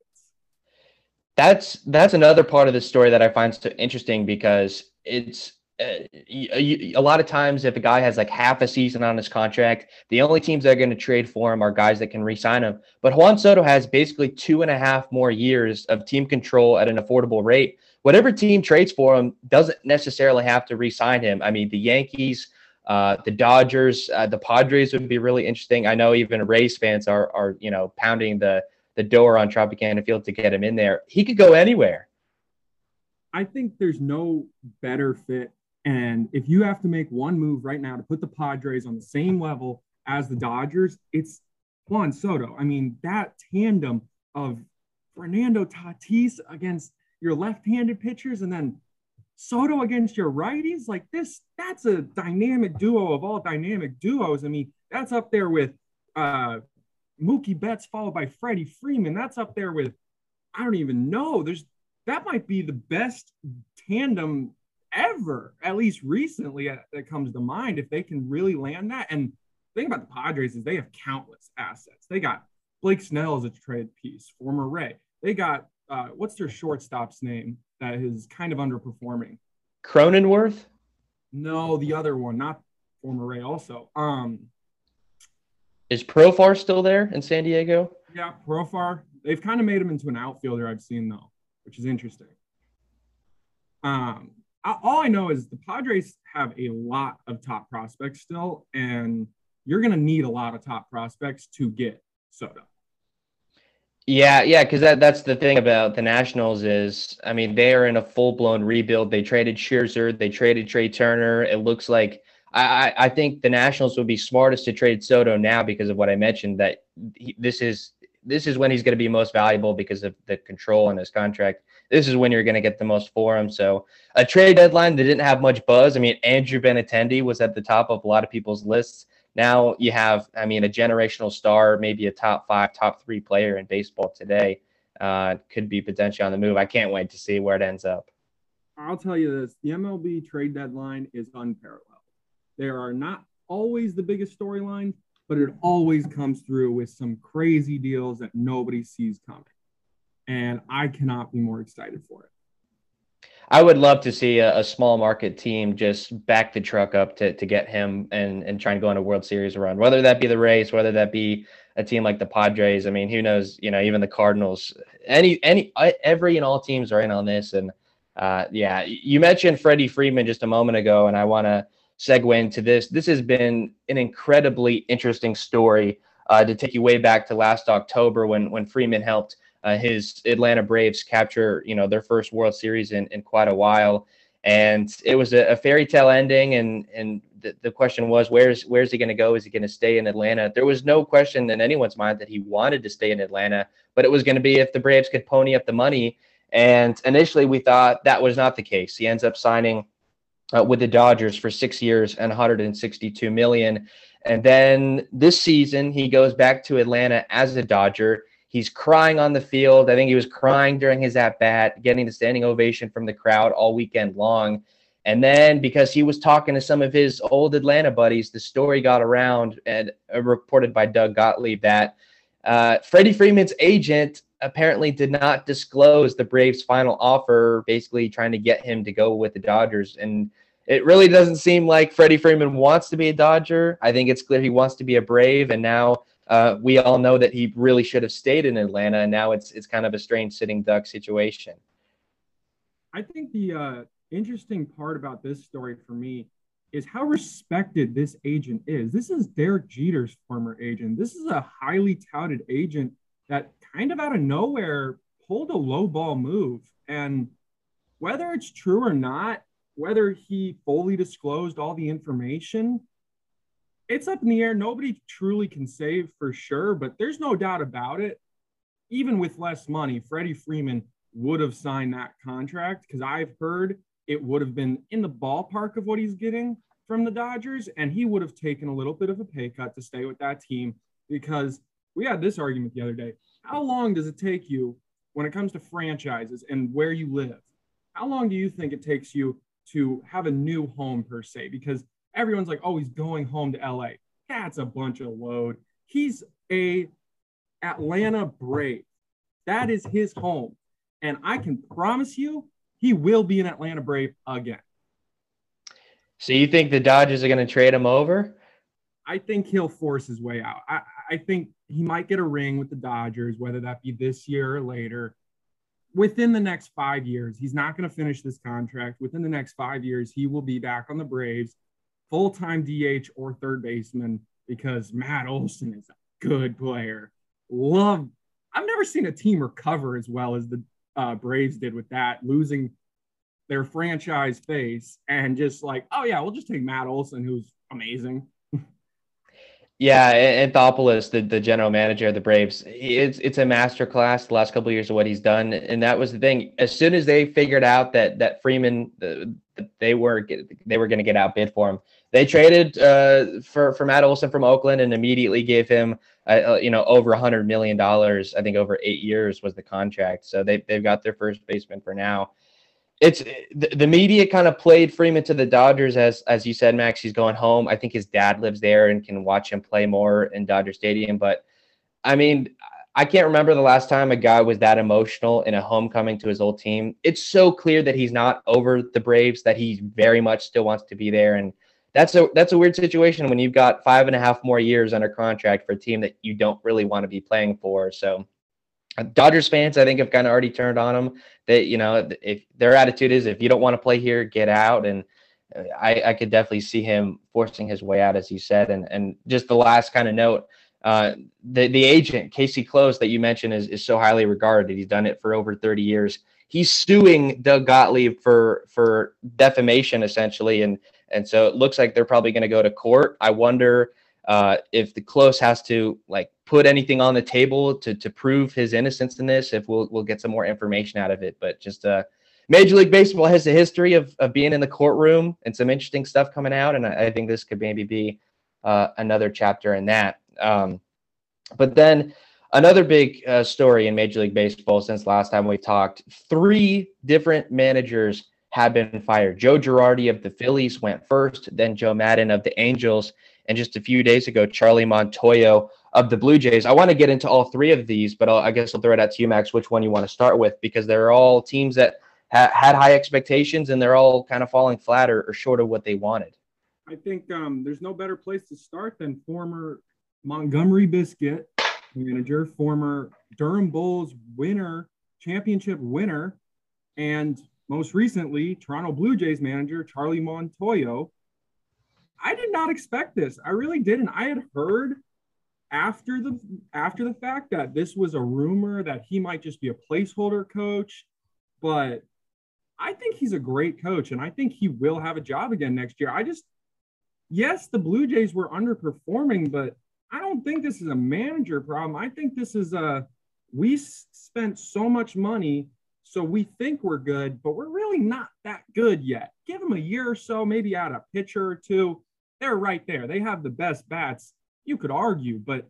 That's that's another part of the story that I find so interesting because it's uh, a lot of times if a guy has like half a season on his contract, the only teams that are going to trade for him are guys that can re-sign him. But Juan Soto has basically two and a half more years of team control at an affordable rate. Whatever team trades for him doesn't necessarily have to re-sign him. I mean, the Yankees, uh, the Dodgers, uh, the Padres would be really interesting. I know even Rays fans are are you know pounding the the door on Tropicana Field to get him in there. He could go anywhere. I think there's no better fit. And if you have to make one move right now to put the Padres on the same level as the Dodgers, it's Juan Soto. I mean, that tandem of Fernando Tatis against your left-handed pitchers and then Soto against your righties, like this, that's a dynamic duo of all dynamic duos. I mean, that's up there with uh, Mookie Betts followed by Freddie Freeman. That's up there with, I don't even know. There's that might be the best tandem ever, at least recently uh, that comes to mind. If they can really land that, and the thing about the Padres is they have countless assets. They got Blake Snell as a trade piece, former Ray. They got uh, what's their shortstop's name that is kind of underperforming? Cronenworth. No, the other one, not former Ray. Also, um, is Profar still there in San Diego? Yeah, Profar. They've kind of made him into an outfielder. I've seen though, which is interesting. Um, all I know is the Padres have a lot of top prospects still, and you're going to need a lot of top prospects to get Soto. Yeah, yeah, because that, that's the thing about the Nationals is, I mean, they are in a full blown rebuild. They traded Scherzer, they traded Trea Turner. It looks like I, I think the Nationals would be smartest to trade Soto now because of what I mentioned that he, this is this is when he's going to be most valuable because of the control in his contract. This is when you're going to get the most for him. So a trade deadline that didn't have much buzz. I mean, Andrew Benintendi was at the top of a lot of people's lists. Now you have, I mean, a generational star, maybe a top five, top three player in baseball today. Uh, could be potentially on the move. I can't wait to see where it ends up. I'll tell you this: the MLB trade deadline is unparalleled. There are not always the biggest storylines, but it always comes through with some crazy deals that nobody sees coming. And I cannot be more excited for it. I would love to see a, a, small market team just back the truck up to, to get him and, and try and go on a World Series run, whether that be the Rays, whether that be a team like the Padres. I mean, who knows? You know, even the Cardinals. Any any every and all teams are in on this. And uh, yeah, you mentioned Freddie Freeman just a moment ago, and I want to segue into this. This has been an incredibly interesting story uh, to take you way back to last October when when Freeman helped uh, his Atlanta Braves capture you know their first World Series in, in quite a while, and it was a, a fairy tale ending. And and the, the question was where's where's he going to go? Is he going to stay in Atlanta? There was no question in anyone's mind that he wanted to stay in Atlanta, but it was going to be if the Braves could pony up the money. And initially, we thought that was not the case. He ends up signing uh, with the Dodgers for six years and 162 million. And then this season, he goes back to Atlanta as a Dodger. He's crying on the field. I think he was crying during his at bat, getting the standing ovation from the crowd all weekend long. And then because he was talking to some of his old Atlanta buddies, the story got around and uh, reported by Doug Gottlieb that uh, Freddie Freeman's agent apparently did not disclose the Braves' final offer, basically trying to get him to go with the Dodgers. And it really doesn't seem like Freddie Freeman wants to be a Dodger. I think it's clear he wants to be a Brave, and now uh, we all know that he really should have stayed in Atlanta. And now it's it's kind of a strange sitting duck situation. I think the uh, interesting part about this story for me is how respected this agent is. This is Derek Jeter's former agent. This is a highly touted agent that kind of out of nowhere pulled a low ball move. And whether it's true or not, whether he fully disclosed all the information, it's up in the air. Nobody truly can say for sure, but there's no doubt about it. Even with less money, Freddie Freeman would have signed that contract because I've heard it would have been in the ballpark of what he's getting from the Dodgers, and he would have taken a little bit of a pay cut to stay with that team because we had this argument the other day. How long does it take you when it comes to franchises and where you live? How long do you think it takes you to have a new home per se? Because everyone's like, oh, he's going home to LA. That's a bunch of load. He's a Atlanta Brave. That is his home. And I can promise you, he will be an Atlanta Brave again. So you think the Dodgers are going to trade him over? I think he'll force his way out. I, I think he might get a ring with the Dodgers, whether that be this year or later. Within the next five years, he's not going to finish this contract. Within the next five years, he will be back on the Braves, full time DH or third baseman, because Matt Olson is a good player. Love. I've never seen a team recover as well as the uh, Braves did with that, losing their franchise face and just like, oh yeah, we'll just take Matt Olson, who's amazing. Yeah, Anthopoulos, the, the general manager of the Braves, it's it's a masterclass the last couple of years of what he's done, and that was the thing. As soon as they figured out that that Freeman, they were they were going to get outbid for him, they traded uh, for for Matt Olson from Oakland and immediately gave him uh, uh you know over a hundred million dollars. I think over eight years was the contract. So they they've got their first baseman for now it's the, the media kind of played Freeman to the Dodgers as as you said, Max. He's going home. I think his dad lives there and can watch him play more in Dodger Stadium. But I mean, I can't remember the last time a guy was that emotional in a homecoming to his old team. It's so clear that he's not over the Braves, that he very much still wants to be there. And that's a that's a weird situation when you've got five and a half more years under contract for a team that you don't really want to be playing for. So Dodgers fans, I think, have kind of already turned on him. That you know, if their attitude is, if you don't want to play here, get out. And uh, I, I could definitely see him forcing his way out, as you said. And and just the last kind of note, uh, the the agent Casey Close that you mentioned is is so highly regarded. He's done it for over thirty years. He's suing Doug Gottlieb for for defamation, essentially, and and so it looks like they're probably going to go to court. I wonder uh, if the close has to like put anything on the table to to prove his innocence in this, if we'll we'll get some more information out of it. But just uh, Major League Baseball has a history of of being in the courtroom and some interesting stuff coming out, and I, I think this could maybe be uh, another chapter in that. Um, but then another big uh, story in Major League Baseball since last time we talked: three different managers have been fired. Joe Girardi of the Phillies went first, then Joe Maddon of the Angels, and just a few days ago, Charlie Montoyo of the Blue Jays. I want to get into all three of these, but I'll, i guess I'll throw it out to you, Max, which one you want to start with, because they're all teams that ha- had high expectations and they're all kind of falling flat or, or short of what they wanted. I think um, there's no better place to start than former Montgomery Biscuit manager, former Durham Bulls winner, championship winner, and most recently Toronto Blue Jays manager Charlie Montoyo I did not expect this. I really didn't. I had heard after the after the fact that this was a rumor that he might just be a placeholder coach, but I think he's a great coach and I think he will have a job again next year. I just yes, the Blue Jays were underperforming, but I don't think this is a manager problem. I think this is a we spent so much money so we think we're good, but we're really not that good yet. Give them a year or so, maybe add a pitcher or two they're right there. They have the best bats. You could argue, but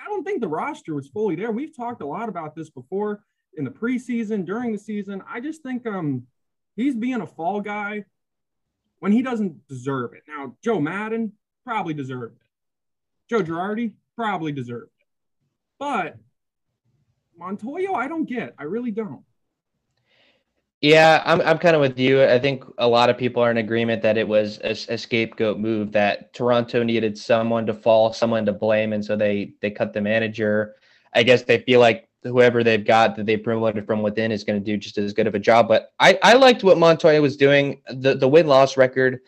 I don't think the roster was fully there. We've talked a lot about this before in the preseason, during the season. I just think um he's being a fall guy when he doesn't deserve it. Now, Joe Maddon probably deserved it. Joe Girardi probably deserved. But Montoyo, I don't get. I really don't. Yeah, I'm I'm kind of with you. I think a lot of people are in agreement that it was a, a, scapegoat move that Toronto needed someone to fall, someone to blame, and so they they cut the manager. I guess they feel like whoever they've got that they promoted from within is going to do just as good of a job. But I I liked what Montoya was doing. The the win loss record,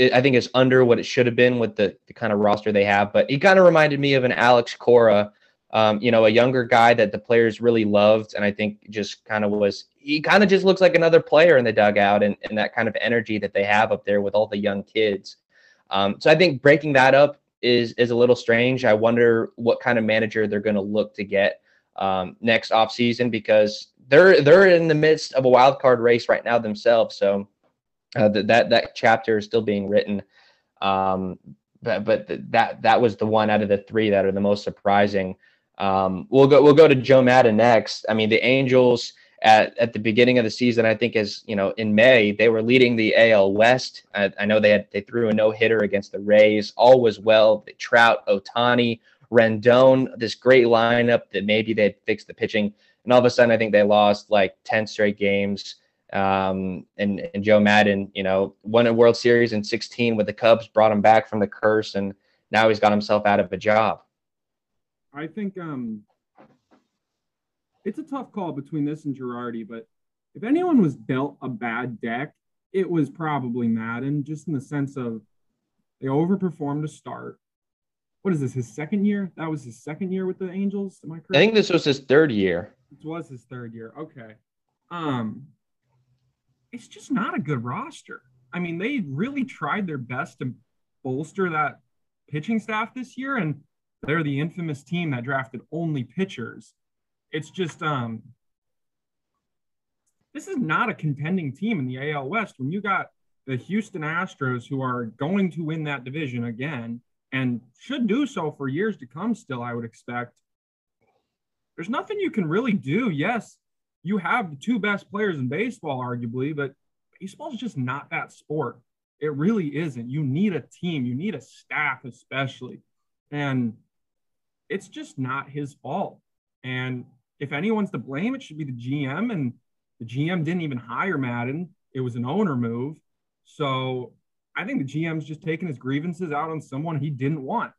I think, is under what it should have been with the the kind of roster they have. But he kind of reminded me of an Alex Cora um, you know, a younger guy that the players really loved, and I think just kind of was he kind of just looks like another player in the dugout and, and that kind of energy that they have up there with all the young kids. Um, so I think breaking that up is is a little strange. I wonder what kind of manager they're going to look to get um, next offseason because they're they're in the midst of a wild card race right now themselves. So Uh, that that that chapter is still being written. Um, but but th- that that was the one out of the three that are the most surprising. Um, we'll go we'll go to Joe Maddon next. I mean, the Angels at, at the beginning of the season, I think is you know in May they were leading the AL West. I, I know they had they threw a no hitter against the Rays. All was well. Trout, Ohtani, Rendon, this great lineup that maybe they'd fix the pitching, and all of a sudden I think they lost like ten straight games. Um, and, and Joe Maddon, you know, won a World Series in 16 with the Cubs, brought him back from the curse, and now he's got himself out of a job. I think um, it's a tough call between this and Girardi, but if anyone was dealt a bad deck, it was probably Maddon, just in the sense of they overperformed to start. What is this? His second year? That was his second year with the Angels. Am I correct? I think this was his third year. It was his third year. Okay. Um, it's just not a good roster. I mean, they really tried their best to bolster that pitching staff this year, and they're the infamous team that drafted only pitchers. It's just um this is not a contending team in the AL West when you got the Houston Astros who are going to win that division again and should do so for years to come still I would expect. There's nothing you can really do. Yes, you have the two best players in baseball arguably, but baseball is just not that sport. It really isn't. You need a team, you need a staff especially. And it's just not his fault. And if anyone's to blame, it should be the GM. And the GM didn't even hire Maddon, it was an owner move. So I think the GM's just taking his grievances out on someone he didn't want.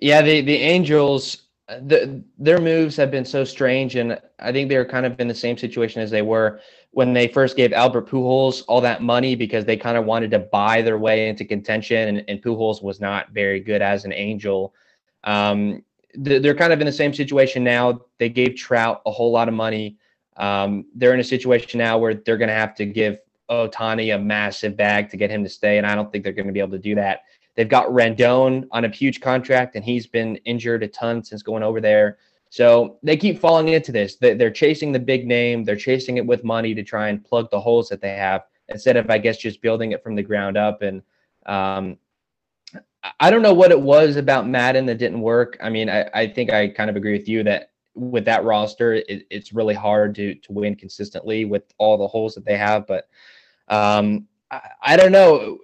Yeah, the the Angels, the, their moves have been so strange, and I think they're kind of in the same situation as they were when they first gave Albert Pujols all that money because they kind of wanted to buy their way into contention, and, and Pujols was not very good as an Angel. Um, they're kind of in the same situation now. They gave Trout a whole lot of money. Um, they're in a situation now where they're going to have to give Ohtani a massive bag to get him to stay, and I don't think they're going to be able to do that. They've got Rendon on a huge contract, and he's been injured a ton since going over there. So they keep falling into this. They're chasing the big name. They're chasing it with money to try and plug the holes that they have instead of, I guess, just building it from the ground up. And um, I don't know what it was about Maddon that didn't work. I mean, I, I think I kind of agree with you that with that roster, it, it's really hard to to win consistently with all the holes that they have. But um, I, I, don't know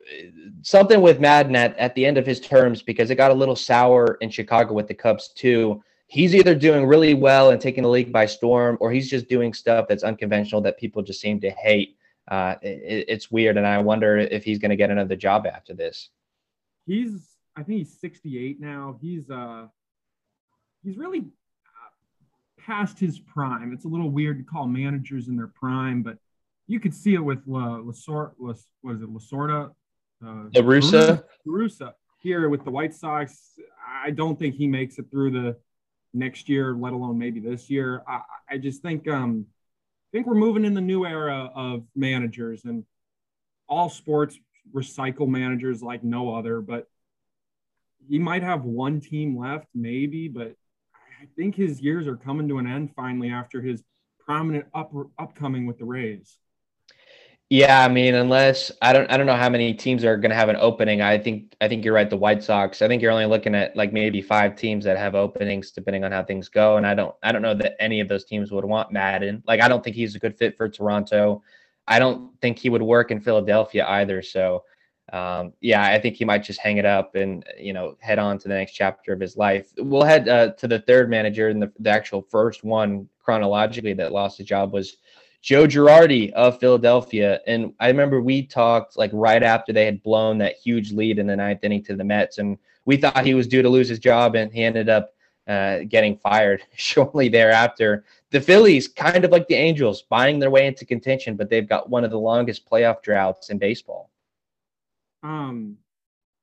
something with Maddon at, at the end of his terms because it got a little sour in Chicago with the Cubs too he's either doing really well and taking the league by storm, or he's just doing stuff that's unconventional that people just seem to hate. Uh, it, it's weird, and I wonder if he's going to get another job after this. He's, I think he's 68 now. He's, uh, he's really uh, past his prime. It's a little weird to call managers in their prime, but you could see it with La, Lasort, La, what is it, Lasorda? Uh, La Russa. Russa here with the White Sox. I don't think he makes it through the next year, let alone maybe this year. I, I just think um, I think we're moving in the new era of managers, and all sports recycle managers like no other. But he might have one team left, maybe, but I think his years are coming to an end finally after his prominent up upcoming with the Rays. Yeah, I mean, unless I don't, I don't know how many teams are going to have an opening. I think, I think you're right. The White Sox. I think you're only looking at like maybe five teams that have openings, depending on how things go. And I don't, I don't know that any of those teams would want Maddon. Like, I don't think he's a good fit for Toronto. I don't think he would work in Philadelphia either. So, um, yeah, I think he might just hang it up and you know head on to the next chapter of his life. We'll head uh, to the third manager and the, the actual first one chronologically that lost his job was Joe Girardi of Philadelphia. And I remember we talked like right after they had blown that huge lead in the ninth inning to the Mets, and we thought he was due to lose his job, and he ended up uh, getting fired shortly thereafter. The Phillies, kind of like the Angels, buying their way into contention, but they've got one of the longest playoff droughts in baseball. Um,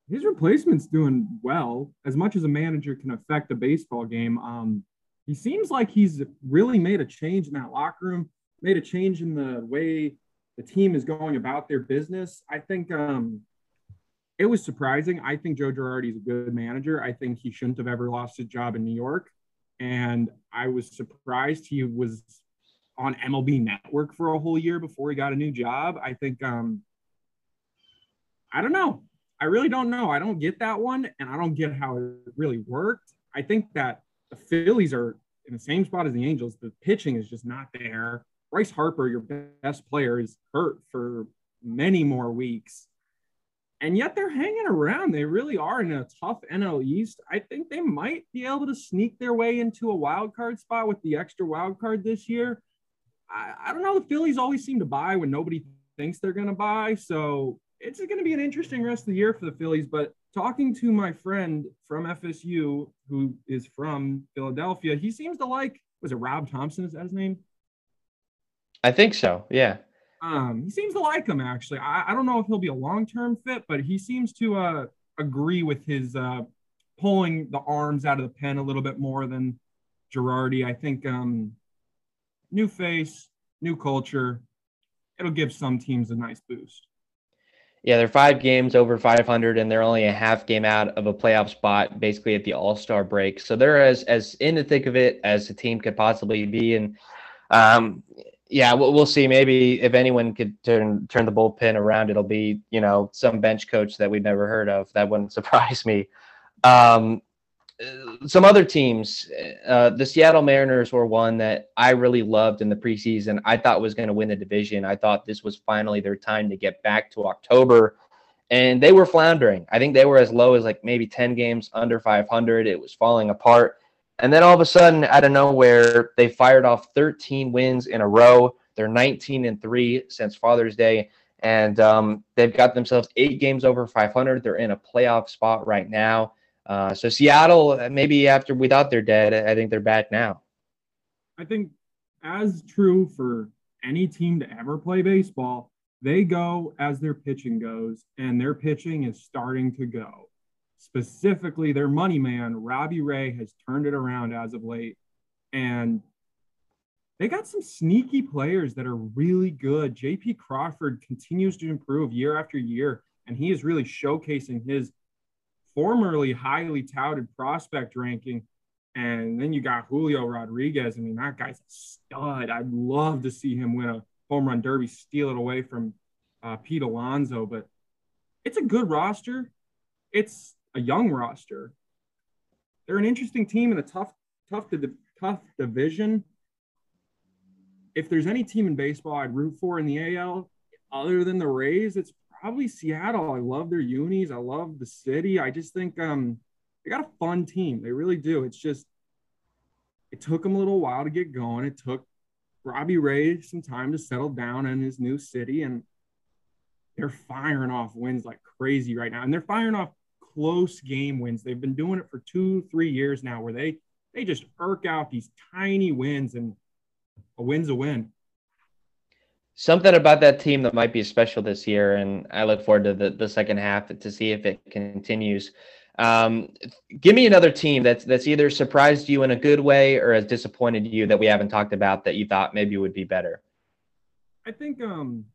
his replacement's doing well. As much as a manager can affect a baseball game, um, he seems like he's really made a change in that locker room made a change in the way the team is going about their business. I think um, it was surprising. I think Joe Girardi is a good manager. I think he shouldn't have ever lost his job in New York. And I was surprised he was on MLB Network for a whole year before he got a new job. I think um I don't know. I really don't know. I don't get that one and I don't get how it really worked. I think that the Phillies are in the same spot as the Angels. The pitching is just not there. Bryce Harper, your best player, is hurt for many more weeks. And yet they're hanging around. They really are in a tough NL East. I think they might be able to sneak their way into a wild card spot with the extra wild card this year. I, I don't know. The Phillies always seem to buy when nobody thinks they're going to buy. So it's going to be an interesting rest of the year for the Phillies. But talking to my friend from FSU, who is from Philadelphia, he seems to like, was it Rob Thomson? Is that his name? I think so. Yeah. Um, he seems to like him actually. I, I don't know if he'll be a long term fit, but he seems to uh, agree with his uh, pulling the arms out of the pen a little bit more than Girardi. I think um, new face, new culture. It'll give some teams a nice boost. Yeah, they're five games over 500, and they're only a half game out of a playoff spot, basically at the All Star break. So they're as as in the thick of it as a team could possibly be. And um, yeah, we'll, we'll see. Maybe if anyone could turn turn the bullpen around, it'll be you know some bench coach that we've never heard of. That wouldn't surprise me. Um, some other teams, uh, the Seattle Mariners were one that I really loved in the preseason. I thought was going to win the division. I thought this was finally their time to get back to October, and they were floundering. I think they were as low as like maybe 10 games under 500. It was falling apart. And then all of a sudden, out of nowhere, they fired off 13 wins in a row. They're 19 and three since Father's Day, and um, they've got themselves eight games over 500. They're in a playoff spot right now. Uh, so Seattle, maybe after we thought they're dead, I think they're back now. I think, as true for any team to ever play baseball, they go as their pitching goes, and their pitching is starting to go. Specifically, their money man, Robbie Ray, has turned it around as of late. And they got some sneaky players that are really good. JP Crawford continues to improve year after year, and he is really showcasing his formerly highly touted prospect ranking. And then you got Julio Rodriguez. I mean, that guy's a stud. I'd love to see him win a home run derby, steal it away from uh, Pete Alonso. But it's a good roster. It's a young roster. They're an interesting team in a tough, tough, tough division. If there's any team in baseball I'd root for in the AL, other than the Rays, it's probably Seattle. I love their unis. I love the city. I just think um, they got a fun team. They really do. It's just it took them a little while to get going. It took Robbie Ray some time to settle down in his new city, and they're firing off wins like crazy right now. And they're firing off close game wins. They've been doing it for two, three years now, where they they just irk out these tiny wins, and a win's a win something about that team that might be special this year, and I look forward to the, the second half to see if it continues. Um, give me another team that's that's either surprised you in a good way or has disappointed you that we haven't talked about that you thought maybe would be better. I think um,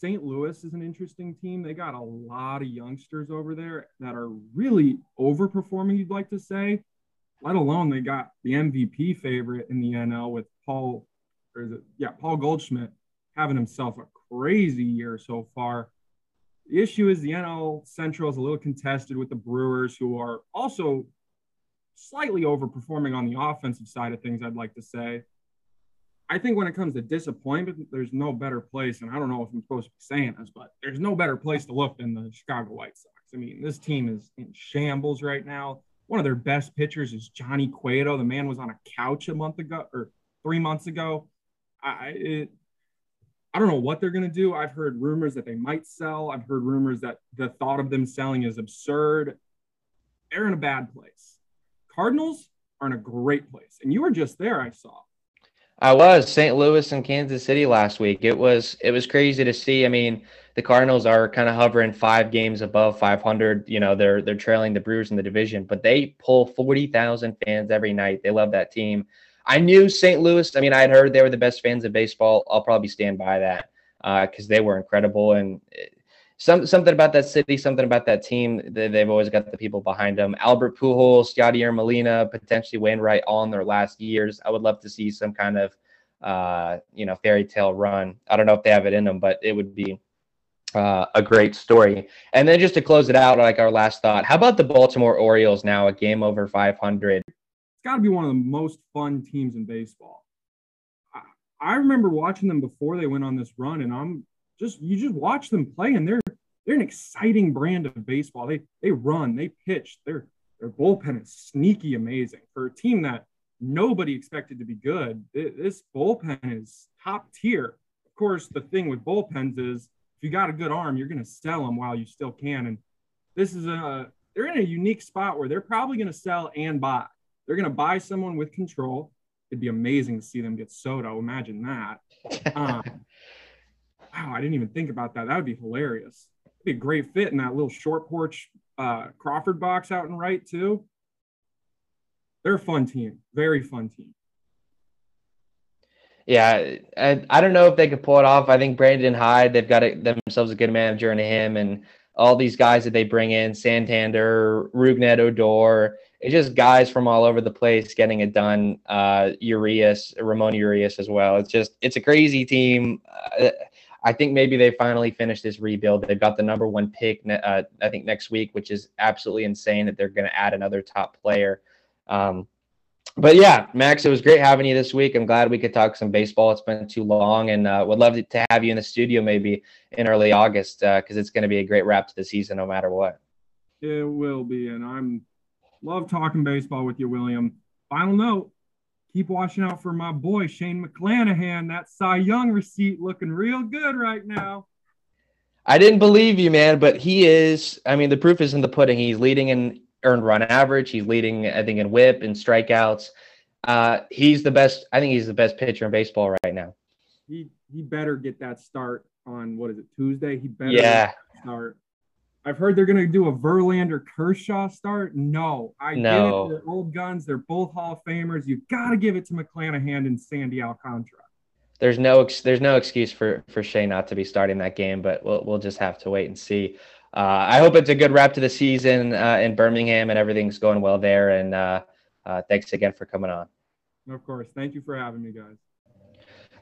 St. Louis is an interesting team. They got a lot of youngsters over there that are really overperforming. You'd like to say, let alone they got the MVP favorite in the NL with Paul, or is it yeah Paul Goldschmidt having himself a crazy year so far. The issue is the NL Central is a little contested with the Brewers, who are also slightly overperforming on the offensive side of things, I'd like to say. I think when it comes to disappointment, there's no better place, and I don't know if I'm supposed to be saying this, but there's no better place to look than the Chicago White Sox. I mean, this team is in shambles right now. One of their best pitchers is Johnny Cueto. The man was on a couch a month ago or three months ago. I, it, I don't know what they're going to do. I've heard rumors that they might sell. I've heard rumors that the thought of them selling is absurd. They're in a bad place. Cardinals are in a great place. And you were just there, I saw. I was St. Louis and Kansas City last week. It was it was crazy to see. I mean, the Cardinals are kind of hovering five games above 500. You know, they're they're trailing the Brewers in the division, but they pull 40,000 fans every night. They love that team. I knew St. Louis. I mean, I had heard they were the best fans of baseball. I'll probably stand by that because uh, they were incredible. And some something about that city, something about that team. They, they've always got the people behind them. Albert Pujols, Yadier Molina, potentially Wainwright, all in their last years. I would love to see some kind of uh, you know, fairy tale run. I don't know if they have it in them, but it would be uh, a great story. And then just to close it out, like our last thought, how about the Baltimore Orioles now a game over 500? It's got to be one of the most fun teams in baseball. I, I remember watching them before they went on this run, and I'm just you just watch them play, and they're they're an exciting brand of baseball. They they run, they pitch, their their bullpen is sneaky amazing for a team that nobody expected to be good. This bullpen is top tier. Of course, the thing with bullpens is if you got a good arm, you're going to sell them while you still can. And this is a they're in a unique spot where they're probably going to sell and buy. They're going to buy someone with control. It'd be amazing to see them get Soto. Imagine that. Um, wow, I didn't even think about that. That would be hilarious. Be a great fit in that little short porch uh, Crawford box out in right too. They're a fun team, very fun team. Yeah, I, I don't know if they could pull it off. I think Brandon Hyde, they've got themselves a good manager in him, and all these guys that they bring in, Santander, Rougned, Odor, it's just guys from all over the place getting it done. Uh, Urias, Ramon Urias as well. It's just it's a crazy team. Uh, I think maybe they finally finished this rebuild. They've got the number one pick, uh, I think next week, which is absolutely insane that they're going to add another top player. Um, but yeah, Max, it was great having you this week. I'm glad we could talk some baseball. It's been too long, and uh, would love to- have you in the studio maybe in early August because it's going to be a great wrap to the season, no matter what. It will be, and I'm love talking baseball with you, William. Final note: keep watching out for my boy Shane McClanahan. That Cy Young receipt looking real good right now. I didn't believe you, man, but he is. I mean, the proof is in the pudding. He's leading in earned run average. He's leading, I think, in WHIP and strikeouts. Uh, he's the best. I think he's the best pitcher in baseball right now. He he better get that start on what is it Tuesday? He better Yeah, get that start. I've heard they're gonna do a Verlander Kershaw start. No, I No. get it. They're old guns. They're both Hall of Famers. You've got to give it to McClanahan and Sandy Alcantara. there's no ex- there's no excuse for for Shea not to be starting that game, but we'll we'll just have to wait and see. Uh, I hope it's a good wrap to the season uh, in Birmingham and everything's going well there. And uh, uh, thanks again for coming on. Of course. Thank you for having me, guys.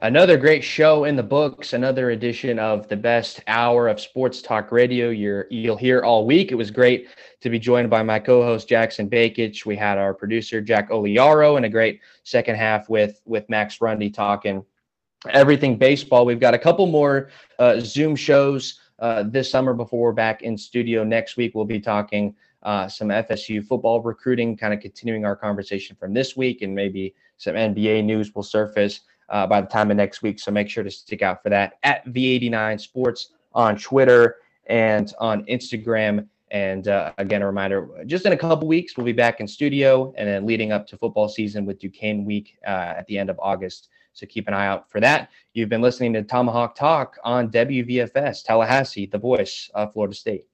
Another great show in the books, another edition of the best hour of sports talk radio you're, you'll hear all week. It was great to be joined by my co-host Jackson Bakich. We had our producer Jack Oliaro and a great second half with with Max Rundy talking everything baseball. We've got a couple more uh, Zoom shows uh, this summer before we're back in studio next week. We'll be talking uh, some FSU football recruiting, kind of continuing our conversation from this week, and maybe some NBA news will surface uh, by the time of next week. So make sure to stick out for that at V89 Sports on Twitter and on Instagram. And uh, again, a reminder just in a couple weeks, we'll be back in studio and then leading up to football season with Duquesne Week uh, at the end of August. So keep an eye out for that. You've been listening to Tomahawk Talk on WVFS, Tallahassee, the voice of Florida State.